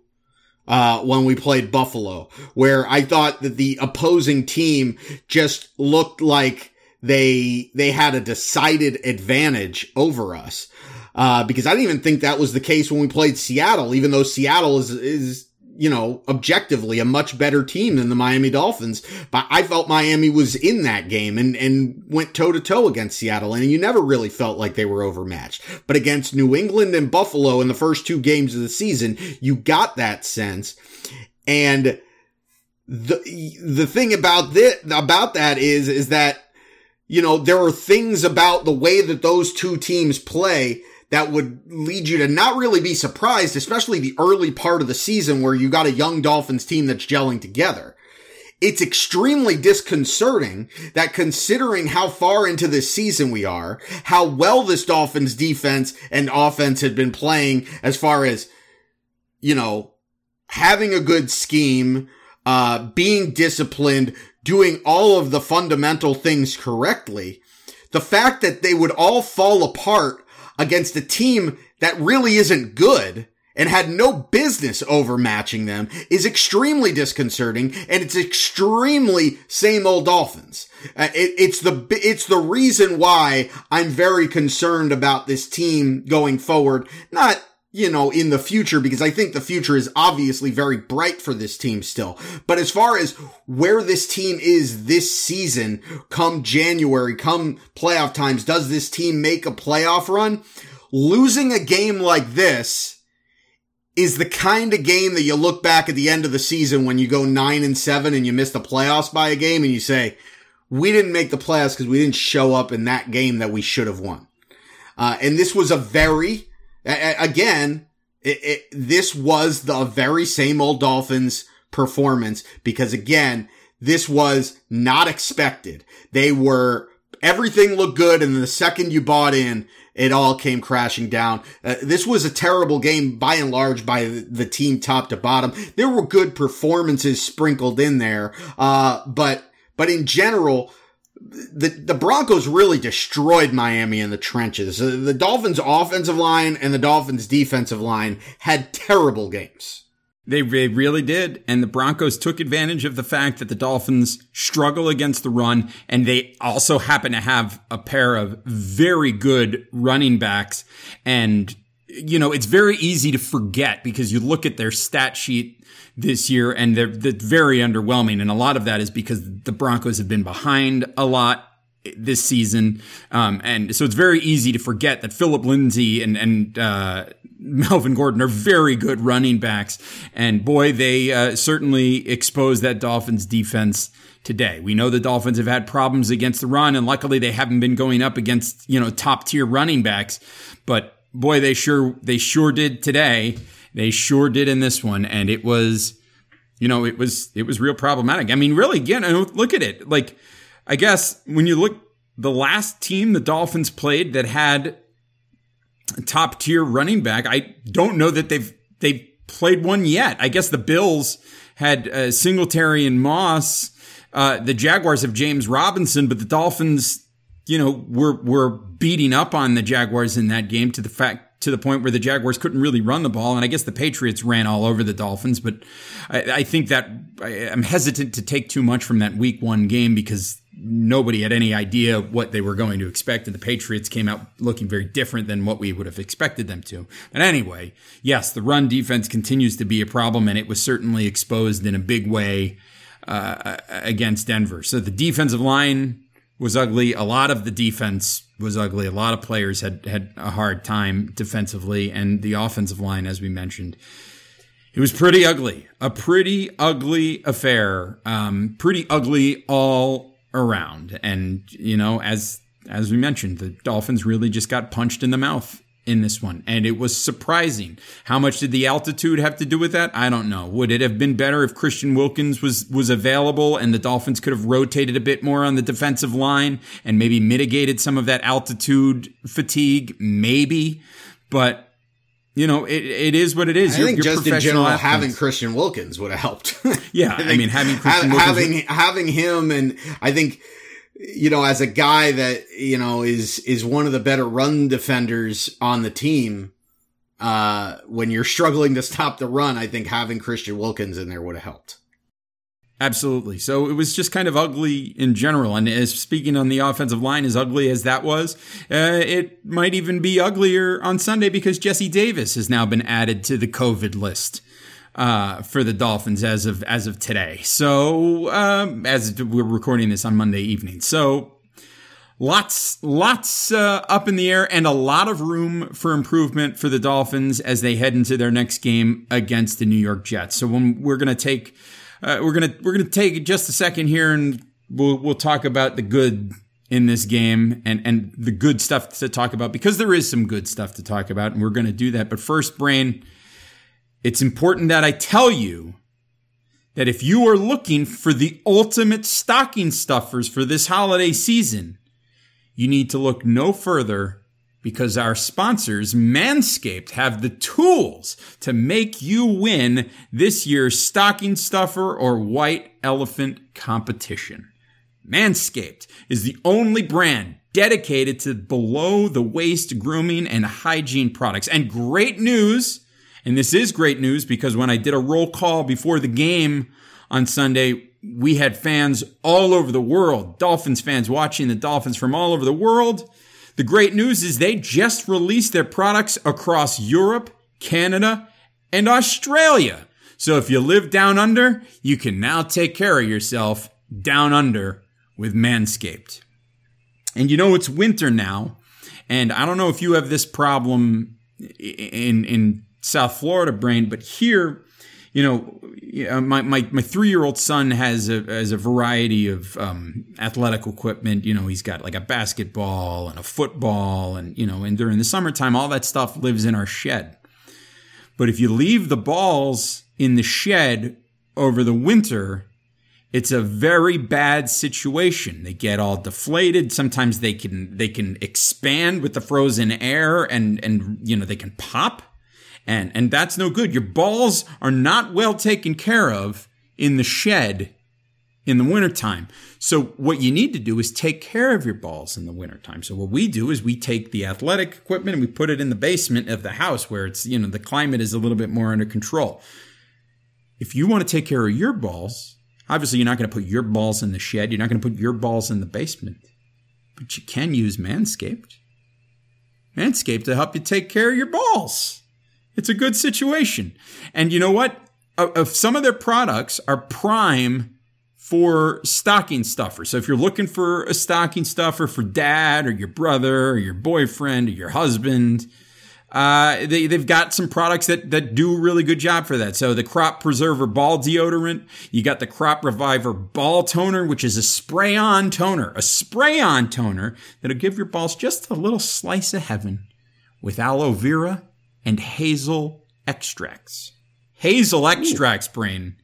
Uh, when we played Buffalo, where I thought that the opposing team just looked like they, they had a decided advantage over us. Uh, because I didn't even think that was the case when we played Seattle, even though Seattle is, is you know, objectively a much better team than the Miami Dolphins. But I felt Miami was in that game and, and went toe to toe against Seattle. And you never really felt like they were overmatched. But against New England and Buffalo in the first two games of the season, you got that sense. And the, the thing about this, about that is, is that, you know, there are things about the way that those two teams play that would lead you to not really be surprised, especially the early part of the season where you got a young Dolphins team that's gelling together. It's extremely disconcerting that considering how far into this season we are, how well this Dolphins defense and offense had been playing as far as, you know, having a good scheme, uh, being disciplined, doing all of the fundamental things correctly. The fact that they would all fall apart against a team that really isn't good and had no business overmatching them is extremely disconcerting and it's extremely same old Dolphins. Uh, it, it's the, it's the reason why I'm very concerned about this team going forward. Not, you know, in the future, because I think the future is obviously very bright for this team still. But as far as where this team is this season, come January, come playoff times, does this team make a playoff run? Losing a game like this is the kind of game that you look back at the end of the season when you go nine and seven and you miss the playoffs by a game and you say, we didn't make the playoffs because we didn't show up in that game that we should have won. Uh, and this was a very, again, it, it, this was the very same old Dolphins performance because again, this was not expected. They were, everything looked good. And the second you bought in, it all came crashing down. Uh, this was a terrible game by and large by the, the team top to bottom. There were good performances sprinkled in there. Uh, but, but in general, the the Broncos really destroyed Miami in the trenches. The Dolphins offensive line and the Dolphins defensive line had terrible games.
They, they really did. And the Broncos took advantage of the fact that the Dolphins struggle against the run. And they also happen to have a pair of very good running backs. And, you know, it's very easy to forget because you look at their stat sheet this year and they're, they're very underwhelming. And a lot of that is because the Broncos have been behind a lot this season. Um, and so it's very easy to forget that Philip Lindsay and, and, uh, Melvin Gordon are very good running backs. And boy, they, uh, certainly exposed that Dolphins defense today. We know the Dolphins have had problems against the run and luckily they haven't been going up against, you know, top tier running backs, but boy, they sure, they sure did today. They sure did in this one. And it was, you know, it was, it was real problematic. I mean, really, again, look at it. Like, I guess when you look, the last team the Dolphins played that had top tier running back, I don't know that they've they've played one yet. I guess the Bills had uh, Singletary and Moss. Uh, the Jaguars have James Robinson, but the Dolphins, you know, we were were beating up on the Jaguars in that game to the fact to the point where the Jaguars couldn't really run the ball, and I guess the Patriots ran all over the Dolphins. But I, I think that I, I'm hesitant to take too much from that Week One game because nobody had any idea what they were going to expect, and the Patriots came out looking very different than what we would have expected them to. And anyway, yes, the run defense continues to be a problem, and it was certainly exposed in a big way uh, against Denver. So the defensive line was ugly. A lot of the defense was ugly. A lot of players had had a hard time defensively, and the offensive line, as we mentioned. It was pretty ugly, a pretty ugly affair, um, pretty ugly all around. And, you know, as, as we mentioned, the Dolphins really just got punched in the mouth in this one. And it was surprising. How much did the altitude have to do with that? I don't know. Would it have been better if Christian Wilkins was, was available and the Dolphins could have rotated a bit more on the defensive line and maybe mitigated some of that altitude fatigue? Maybe. But you know, it, it is what it is.
I
You're-
think
you're
just in general,
athletes.
having Christian Wilkins would have helped.
Yeah, I
think
mean, having
ha-
Christian Wilkins
having having him, and I think you know, as a guy that you know is is one of the better run defenders on the team. Uh, when you're struggling to stop the run, I think having Christian Wilkins in there would have helped.
Absolutely. So it was just kind of ugly in general. And as speaking on the offensive line, as ugly as that was, uh, it might even be uglier on Sunday because Jesse Davis has now been added to the COVID list. Uh, for the Dolphins as of as of today. So um, as we're recording this on Monday evening, so lots lots uh, up in the air and a lot of room for improvement for the Dolphins as they head into their next game against the New York Jets. So when we're gonna take uh, we're gonna we're gonna take just a second here and we'll we'll talk about the good in this game and and the good stuff to talk about because there is some good stuff to talk about and we're gonna do that. But first, Brain, it's important that I tell you that if you are looking for the ultimate stocking stuffers for this holiday season, you need to look no further because our sponsors, Manscaped, have the tools to make you win this year's stocking stuffer or white elephant competition. Manscaped is the only brand dedicated to below the waist grooming and hygiene products. And great news, and this is great news because when I did a roll call before the game on Sunday, we had fans all over the world, Dolphins fans watching the Dolphins from all over the world. The great news is they just released their products across Europe, Canada, and Australia. So if you live down under, you can now take care of yourself down under with Manscaped. And you know, it's winter now. And I don't know if you have this problem in, in South Florida brain, but here, you know, my, my, my three year old son has a has a variety of um, athletic equipment. You know, he's got like a basketball and a football, and you know, and during the summertime, all that stuff lives in our shed. But if you leave the balls in the shed over the winter, it's a very bad situation. They get all deflated. Sometimes they can they can expand with the frozen air and and you know they can pop and and that's no good. Your balls are not well taken care of in the shed in the wintertime. So what you need to do is take care of your balls in the wintertime. So what we do is we take the athletic equipment and we put it in the basement of the house where it's, you know, the climate is a little bit more under control. If you want to take care of your balls, obviously you're not going to put your balls in the shed. You're not going to put your balls in the basement. But you can use Manscaped. Manscaped to help you take care of your balls. It's a good situation. And you know what? Uh, some of their products are prime for stocking stuffers. So if you're looking for a stocking stuffer for dad or your brother or your boyfriend or your husband, uh, they, they've got some products that, that do a really good job for that. So the Crop Preserver Ball Deodorant, you got the Crop Reviver Ball Toner, which is a spray on toner, a spray on toner that'll give your balls just a little slice of heaven with aloe vera and hazel extracts. Hazel extracts, brain.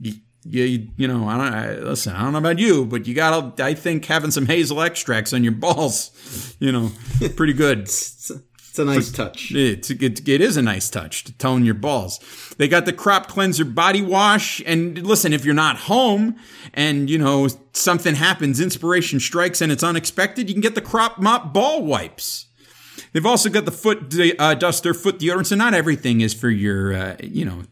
You, you, you know, I don't, I, listen, I don't know about you, but you gotta, I think having some hazel extracts on your balls, you know, pretty good.
It's, it's a nice touch.
It's, it, it is a nice touch to tone your balls. They got the crop cleanser body wash. And listen, if you're not home and, you know, something happens, inspiration strikes and it's unexpected, you can get the crop mop ball wipes. They've also got the foot uh, duster, foot deodorant. So not everything is for your, uh, you know,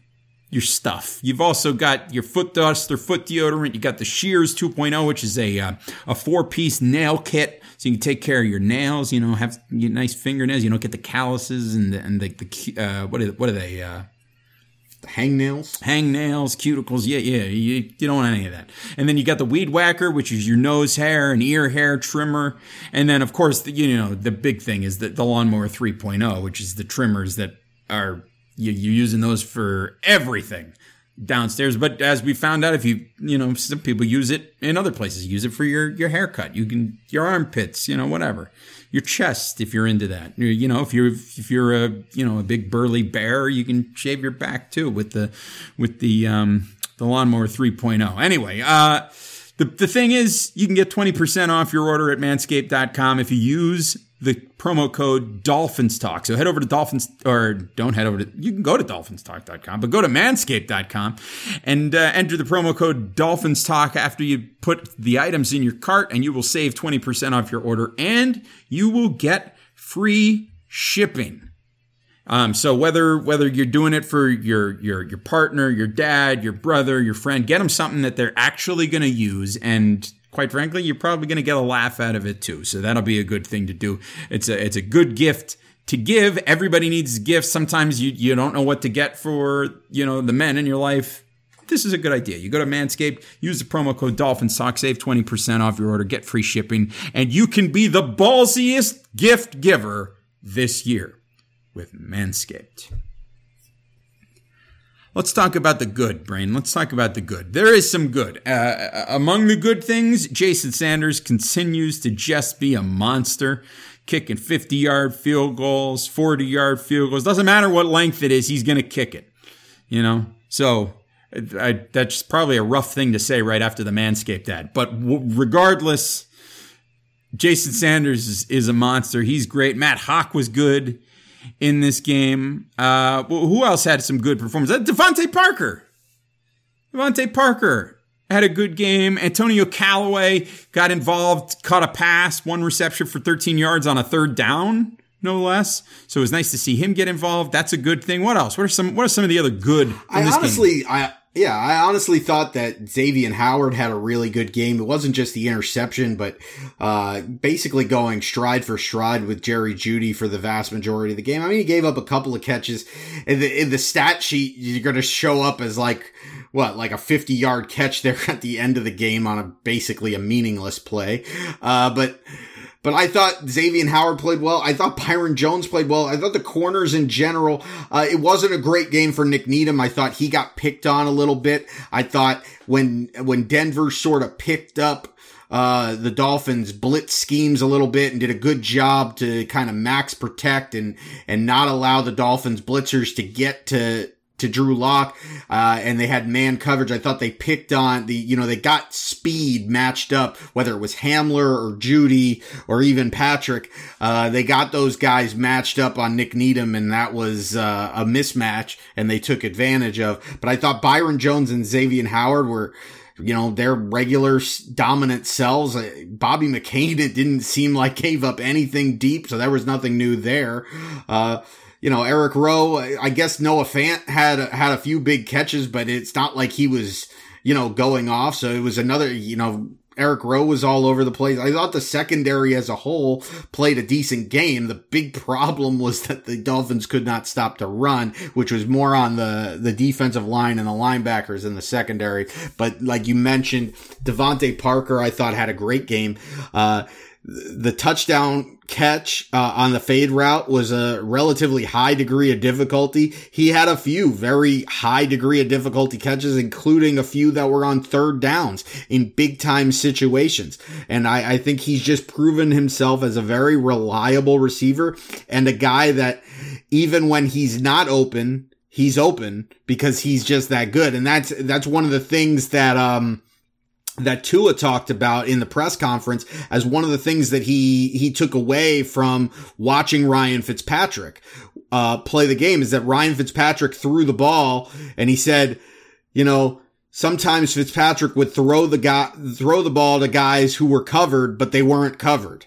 your stuff. You've also got your foot duster, foot deodorant. You got the Shears 2.0, which is a uh, a four piece nail kit, so you can take care of your nails. You know, have nice fingernails. You don't get the calluses and the, and the, the uh, what are what are they?
Hangnails,
hangnails, cuticles. Yeah, yeah. You, you don't want any of that. And then you got the weed whacker, which is your nose hair and ear hair trimmer. And then, of course, the, you know, the big thing is the, the lawnmower 3.0, which is the trimmers that are, you, you're using those for everything downstairs. But as we found out, if you, you know, some people use it in other places, use it for your, your haircut. You can, your armpits, you know, whatever your chest if you're into that. You know, if you're if you're a you know a big burly bear, you can shave your back too with the with the um, the lawnmower 3.0. Anyway, uh, the the thing is, you can get 20% off your order at manscaped.com if you use the promo code Dolphins Talk. So head over to Dolphins, or don't head over to, you can go to dolphinstalk.com, but go to manscaped.com and uh, enter the promo code Dolphins Talk after you put the items in your cart and you will save 20% off your order and you will get free shipping. Um, so whether whether you're doing it for your your your partner, your dad, your brother, your friend, get them something that they're actually going to use and quite frankly, you're probably going to get a laugh out of it too. So that'll be a good thing to do. It's a it's a good gift to give. Everybody needs gifts. Sometimes you you don't know what to get for you know the men in your life. This is a good idea. You go to Manscaped, use the promo code Dolphins Talk, save 20% off your order, get free shipping, and you can be the ballsiest gift giver this year with Manscaped. Let's talk about the good, Brain. Let's talk about the good. There is some good. Uh, uh, among the good things, Jason Sanders continues to just be a monster, kicking 50 yard field goals, 40 yard field goals. Doesn't matter what length it is, he's going to kick it. You know? So I, that's probably a rough thing to say right after the Manscaped ad. But w- regardless, Jason Sanders is, is a monster. He's great. Matt Haack was good in this game. Uh, who else had some good performance? Uh, DeVante Parker. DeVante Parker had a good game. Antonio Callaway got involved, caught a pass, one reception for 13 yards on a third down, no less. So it was nice to see him get involved. That's a good thing. What else? What are some What are some of the other good?
I honestly, game? I yeah, I honestly thought that Xavier Howard had a really good game. It wasn't just the interception, but uh, basically going stride for stride with Jerry Jeudy for the vast majority of the game. I mean, he gave up a couple of catches. In the, in the stat sheet, you're going to show up as like, what, like a 50 yard catch there at the end of the game on a basically a meaningless play. Uh, but but I thought Xavier Howard played well. I thought Byron Jones played well. I thought the corners in general, uh, it wasn't a great game for Nick Needham. I thought he got picked on a little bit. I thought when, when Denver sort of picked up, uh, the Dolphins blitz schemes a little bit and did a good job to kind of max protect and, and not allow the Dolphins blitzers to get to, to Drew Lock, uh, and they had man coverage. I thought they picked on the, you know, they got speed matched up, whether it was Hamler or Jeudy or even Patrick. Uh, they got those guys matched up on Nick Needham, and that was uh, a mismatch, and they took advantage of. But I thought Byron Jones and Xavier Howard were. You know, their regular dominant selves. Uh, Bobby McCain, it didn't seem like gave up anything deep, so there was nothing new there. Uh, you know, Eric Rowe, I guess Noah Fant had, had a few big catches, but it's not like he was, you know, going off. So it was another, you know, Eric Rowe was all over the place. I thought the secondary as a whole played a decent game. The big problem was that the Dolphins could not stop to run, which was more on the, the defensive line and the linebackers in the secondary. But like you mentioned, DeVante Parker, I thought had a great game. Uh, the touchdown catch uh, on the fade route was a relatively high degree of difficulty. He had a few very high degree of difficulty catches, including a few that were on third downs in big time situations. And I, I think he's just proven himself as a very reliable receiver and a guy that even when he's not open, he's open because he's just that good. And that's, that's one of the things that, um, that Tua talked about in the press conference as one of the things that he he took away from watching Ryan Fitzpatrick uh, play the game is that Ryan Fitzpatrick threw the ball and he said, you know, sometimes Fitzpatrick would throw the guy throw the ball to guys who were covered but they weren't covered.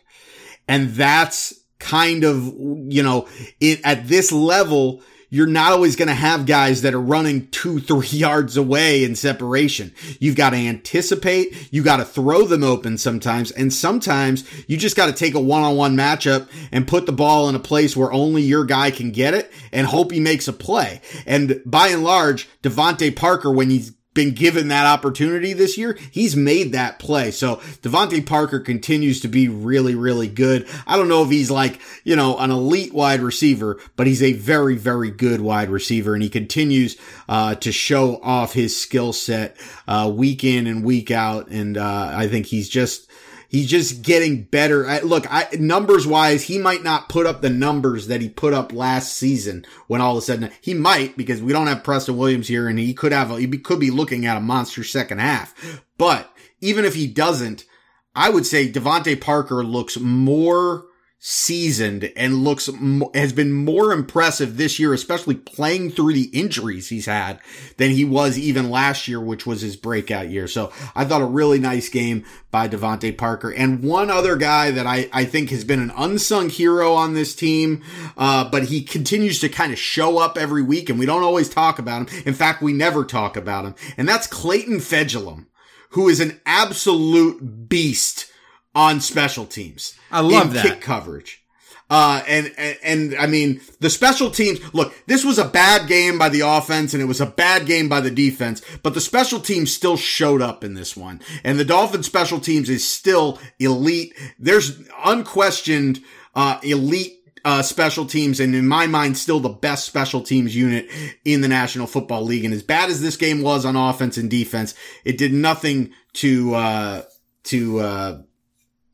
And that's kind of, you know, it at this level you're not always going to have guys that are running two, three yards away in separation. You've got to anticipate. You got to throw them open sometimes. And sometimes you just got to take a one-on-one matchup and put the ball in a place where only your guy can get it and hope he makes a play. And by and large, DeVante Parker, when he's been given that opportunity this year, he's made that play. So DeVante Parker continues to be really, really good. I don't know if he's like, you know, an elite wide receiver, but he's a very, very good wide receiver and he continues, uh, to show off his skill set, uh, week in and week out. And, uh, I think he's just, He's just getting better. I, look, I, numbers wise, he might not put up the numbers that he put up last season when all of a sudden he might because we don't have Preston Williams here and he could have, a, he could be looking at a monster second half. But even if he doesn't, I would say DeVante Parker looks more seasoned and looks has been more impressive this year, especially playing through the injuries he's had than he was even last year, which was his breakout year. So I thought a really nice game by DeVante Parker and one other guy that I, I think has been an unsung hero on this team. Uh, but he continues to kind of show up every week and we don't always talk about him. In fact, we never talk about him and that's Clayton Fejedelem, who is an absolute beast on special teams.
I love that.
kick coverage. Uh, and, and, and I mean, the special teams, look, this was a bad game by the offense and it was a bad game by the defense, but the special teams still showed up in this one. And the Dolphin special teams is still elite. There's unquestioned, uh, elite uh, special teams, and in my mind, still the best special teams unit in the National Football League. And as bad as this game was on offense and defense, it did nothing to uh, to uh,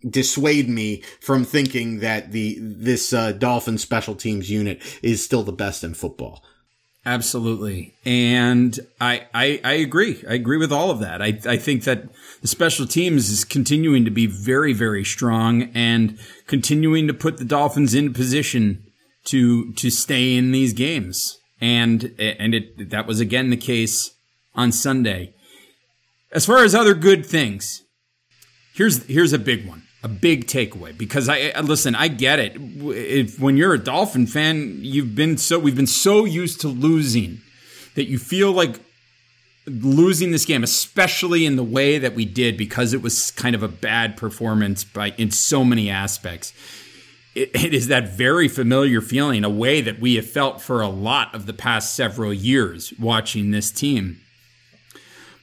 dissuade me from thinking that the this uh, Dolphin special teams unit is still the best in football.
Absolutely. And I, I, I agree. I agree with all of that. I, I think that the special teams is continuing to be very, very strong and continuing to put the Dolphins in position to, to stay in these games. And, and it, that was again the case on Sunday. As far as other good things, here's, here's a big one a big takeaway because I, listen. I get it. If when you're a Dolphin fan, you've been so we've been so used to losing that you feel like losing this game, especially in the way that we did, because it was kind of a bad performance by in so many aspects. It, it is that very familiar feeling, a way that we have felt for a lot of the past several years watching this team.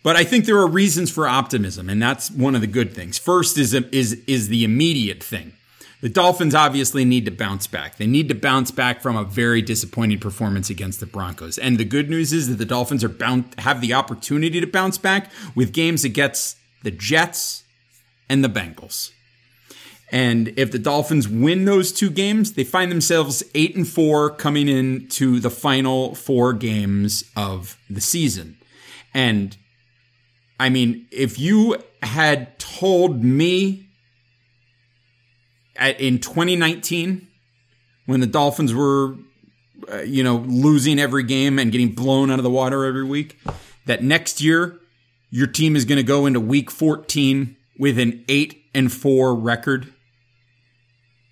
But I think there are reasons for optimism, and that's one of the good things. First is is is the immediate thing. The Dolphins obviously need to bounce back. They need to bounce back from a very disappointing performance against the Broncos. And the good news is that the Dolphins are bound have the opportunity to bounce back with games against the Jets and the Bengals. And if the Dolphins win those two games, they find themselves 8 and 4 coming into the final 4 games of the season. And I mean, if you had told me at, in 2019 when the Dolphins were uh, you know losing every game and getting blown out of the water every week that next year your team is going to go into week 14 with an 8 and 4 record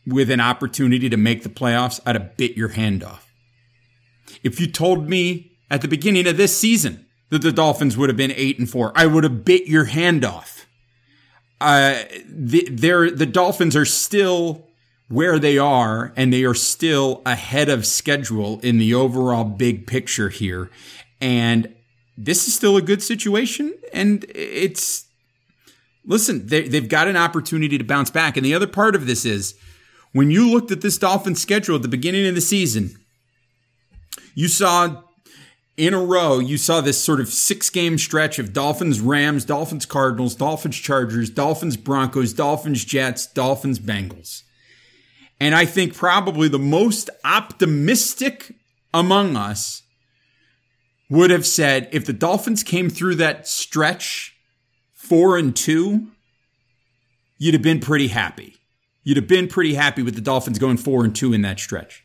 with an opportunity to make the playoffs, I'd have bit your hand off. If you told me at the beginning of this season that the Dolphins would have been 8 and 4, I would have bit your hand off. Uh, the, the Dolphins are still where they are, and they are still ahead of schedule in the overall big picture here. And this is still a good situation, and it's listen, they, they've got an opportunity to bounce back. And the other part of this is when you looked at this Dolphins schedule at the beginning of the season, you saw in a row, you saw this sort of six game stretch of Dolphins, Rams, Dolphins, Cardinals, Dolphins, Chargers, Dolphins, Broncos, Dolphins, Jets, Dolphins, Bengals. And I think probably the most optimistic among us would have said if the Dolphins came through that stretch four and two, you'd have been pretty happy. You'd have been pretty happy with the Dolphins going four and two in that stretch.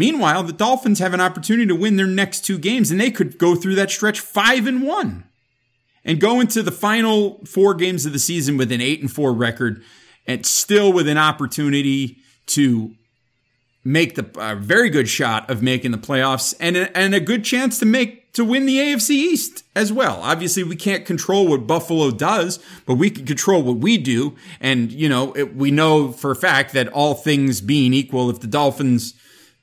Meanwhile, the Dolphins have an opportunity to win their next two games, and they could go through that stretch five and one and go into the final four games of the season with an eight and four record and still with an opportunity to make the uh, very good shot of making the playoffs and a, and a good chance to make to win the AFC East as well. Obviously, we can't control what Buffalo does, but we can control what we do. And you know, it, we know for a fact that all things being equal, if the Dolphins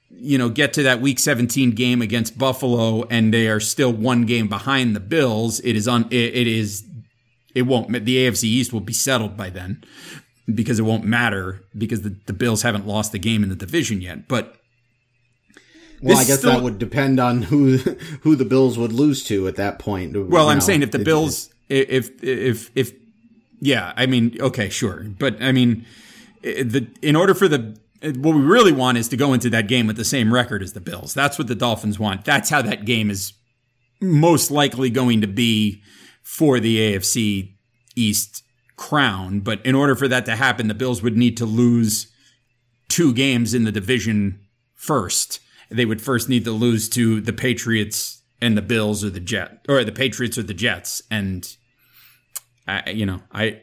you know get to that week 17 game against Buffalo and they are still one game behind the Bills, it is on it, it is it won't the AFC East will be settled by then because it won't matter because the, the Bills haven't lost the game in the division yet. But
well, I guess still, that would depend on who who the Bills would lose to at that point.
Well, I'm saying if the Bills, if if if yeah, I mean, okay, sure, but I mean, the in order for the what we really want is to go into that game with the same record as the Bills. That's what the Dolphins want. That's how that game is most likely going to be for the AFC East crown. But in order for that to happen, the Bills would need to lose two games in the division first. They would first need to lose to the Patriots and the Bills or the Jet or the Patriots or the Jets. And I, you know, I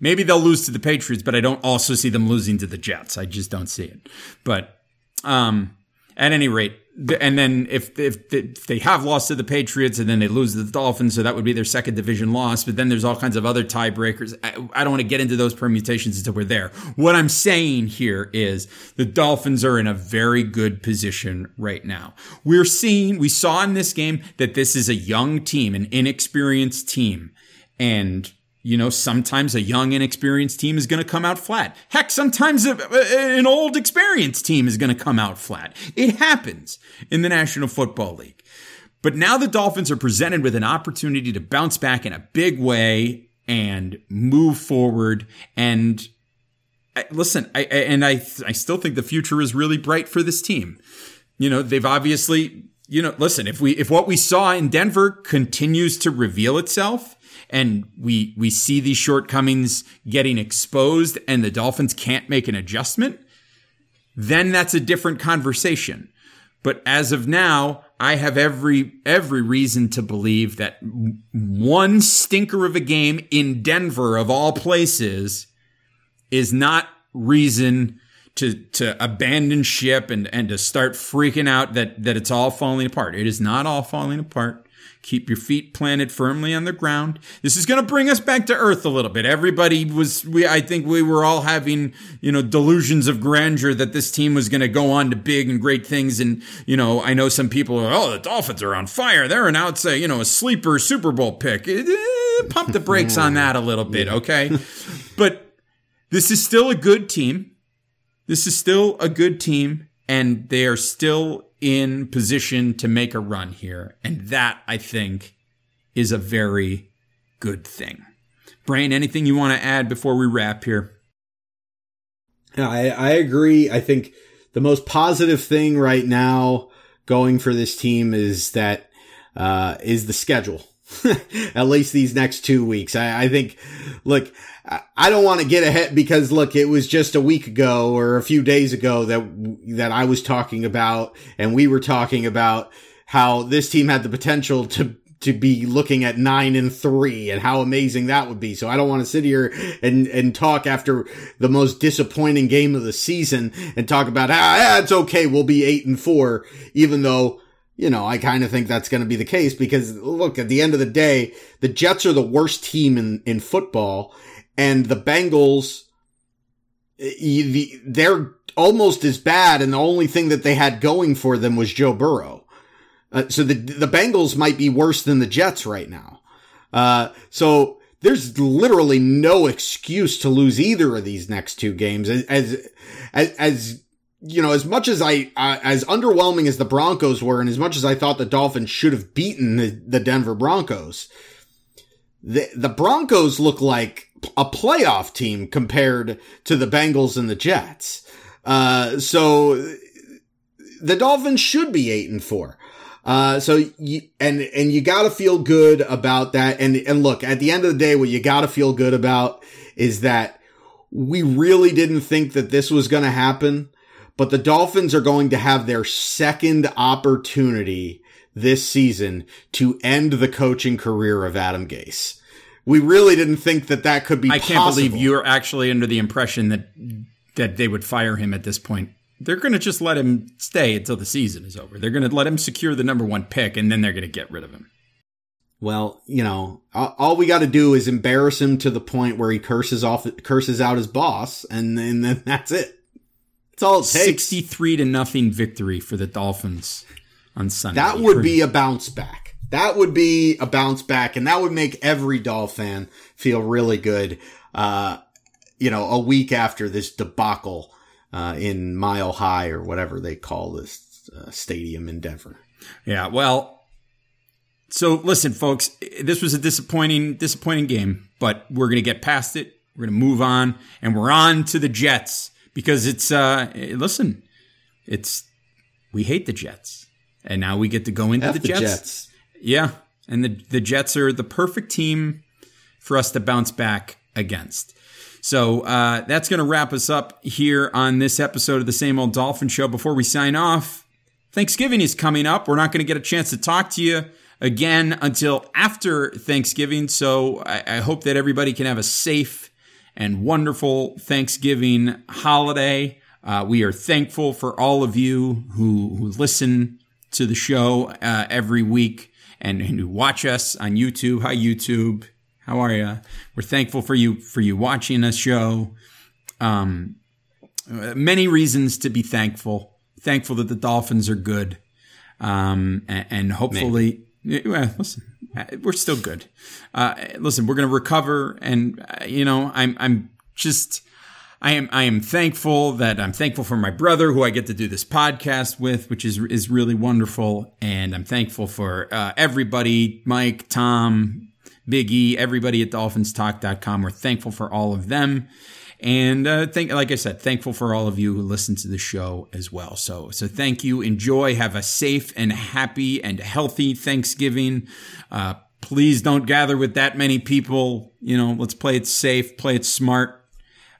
maybe they'll lose to the Patriots, but I don't also see them losing to the Jets. I just don't see it. But um, at any rate, and then if, if if they have lost to the Patriots and then they lose to the Dolphins, so that would be their second division loss. But then there's all kinds of other tiebreakers. I, I don't want to get into those permutations until we're there. What I'm saying here is the Dolphins are in a very good position right now. We're seeing, we saw in this game that this is a young team, an inexperienced team, and you know, sometimes a young, inexperienced team is going to come out flat. Heck, sometimes a, a, an old, experienced team is going to come out flat. It happens in the National Football League. But now the Dolphins are presented with an opportunity to bounce back in a big way and move forward. And I, listen, I, and I, I still think the future is really bright for this team. You know, they've obviously, you know, listen, if we, if what we saw in Denver continues to reveal itself, and we we see these shortcomings getting exposed and the Dolphins can't make an adjustment, then that's a different conversation. But as of now, I have every every reason to believe that one stinker of a game in Denver of all places is not reason to to abandon ship and and to start freaking out that that it's all falling apart. It is not all falling apart. Keep your feet planted firmly on the ground. This is going to bring us back to earth a little bit. Everybody was, we, I think we were all having, you know, delusions of grandeur that this team was going to go on to big and great things. And, you know, I know some people are, oh, the Dolphins are on fire. They're an outside, you know, a sleeper Super Bowl pick. Eh, pump the brakes on that a little bit, okay? But this is still a good team. this is still a good team, and they are still in position to make a run here. And that, I think, is a very good thing. Brain, anything you want to add before we wrap here?
I, I agree. I think the most positive thing right now going for this team is that uh, is the schedule. At least these next two weeks. I, I think, look, I don't want to get ahead because look, it was just a week ago or a few days ago that, that I was talking about and we were talking about how this team had the potential to to be looking at nine and three and how amazing that would be. So I don't want to sit here and, and talk after the most disappointing game of the season and talk about, ah, it's okay. We'll be eight and four, even though, you know, I kind of think that's going to be the case because look, at the end of the day, the Jets are the worst team in, in football and the Bengals, they're almost as bad. And the only thing that they had going for them was Joe Burrow. Uh, so the the Bengals might be worse than the Jets right now. Uh, so there's literally no excuse to lose either of these next two games. As as as, you know, as much as I as underwhelming as the Broncos were, and as much as I thought the Dolphins should have beaten the, the Denver Broncos, the the Broncos look like a playoff team compared to the Bengals and the Jets. Uh, so the Dolphins should be eight and four. Uh, so you, and, and you gotta feel good about that. And, and look, at the end of the day, what you gotta feel good about is that we really didn't think that this was to happen, but the Dolphins are going to have their second opportunity this season to end the coaching career of Adam Gase. We really didn't think that that could be. I
can't possible. believe you're actually under the impression that that they would fire him at this point they're going to just let him stay until the season is over. They're going to let him secure the number one pick, and then they're going to get rid of him.
Well, you know, all we got to do is embarrass him to the point where he curses off, curses out his boss, and then, then that's it. It's all it takes.
Sixty-three to nothing victory for the Dolphins on Sunday.
That would be a bounce back. That would be a bounce back, and that would make every Doll fan feel really good. Uh, you know, a week after this debacle uh, in Mile High or whatever they call this uh, stadium in Denver.
Yeah, well, so listen, folks, this was a disappointing, disappointing game, but we're gonna get past it. We're gonna move on, and we're on to the Jets because it's. uh Listen, it's we hate the Jets, and now we get to go into
F
the, Jets.
Jets.
Yeah, and the the Jets are the perfect team for us to bounce back against. So uh, that's going to wrap us up here on this episode of the Same Old Dolphin Show. Before we sign off, Thanksgiving is coming up. We're not going to get a chance to talk to you again until after Thanksgiving. So I, I hope that everybody can have a safe and wonderful Thanksgiving holiday. Uh, we are thankful for all of you who, who listen to the show uh, every week and, and who watch us on YouTube. Hi, YouTube. How are you? We're thankful for you for you watching us show. Um, many reasons to be thankful. Thankful that the Dolphins are good, um, and, and, hopefully, well, listen, we're still good. Uh, listen, we're going to recover, and uh, you know, I'm I'm just. I am I am thankful that I'm thankful for my brother who I get to do this podcast with, which is is really wonderful, and I'm thankful for uh, everybody, Mike, Tom, Big E, everybody at dolphinstalk.com. We're thankful for all of them. And uh, like I said, thankful for all of you who listen to the show as well. So, so thank you. Enjoy. Have a safe and happy and healthy Thanksgiving. Uh, please don't gather with that many people. You know, let's play it safe, play it smart,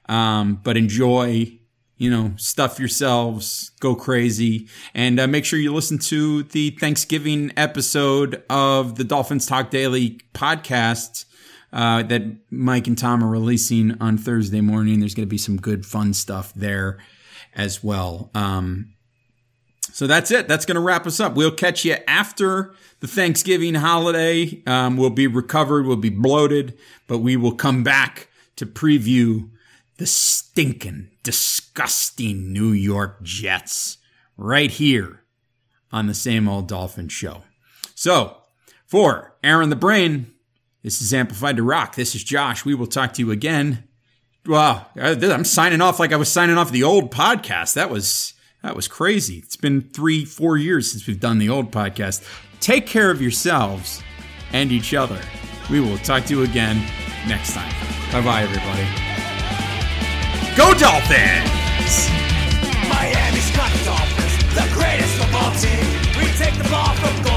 um, but enjoy you know, stuff yourselves, go crazy, and uh, make sure you listen to the Thanksgiving episode of the Dolphins Talk Daily podcast uh, that Mike and Tom are releasing on Thursday morning. There's going to be some good, fun stuff there as well. Um, so that's it. That's going to wrap us up. We'll catch you after the Thanksgiving holiday. Um, we'll be recovered. We'll be bloated, but we will come back to preview the stinking, disgusting New York Jets right here on the same old Dolphin show. So, for Aaron the Brain, this is Amplified to Rock. This is Josh. We will talk to you again. Well, uh, I'm signing off like I was signing off the old podcast. That was that was crazy. It's been three, four years since we've done the old podcast. Take care of yourselves and each other. We will talk to you again next time. Bye bye, everybody. Go Dolphins!
Miami's got Dolphins, the greatest football team. We take the ball from.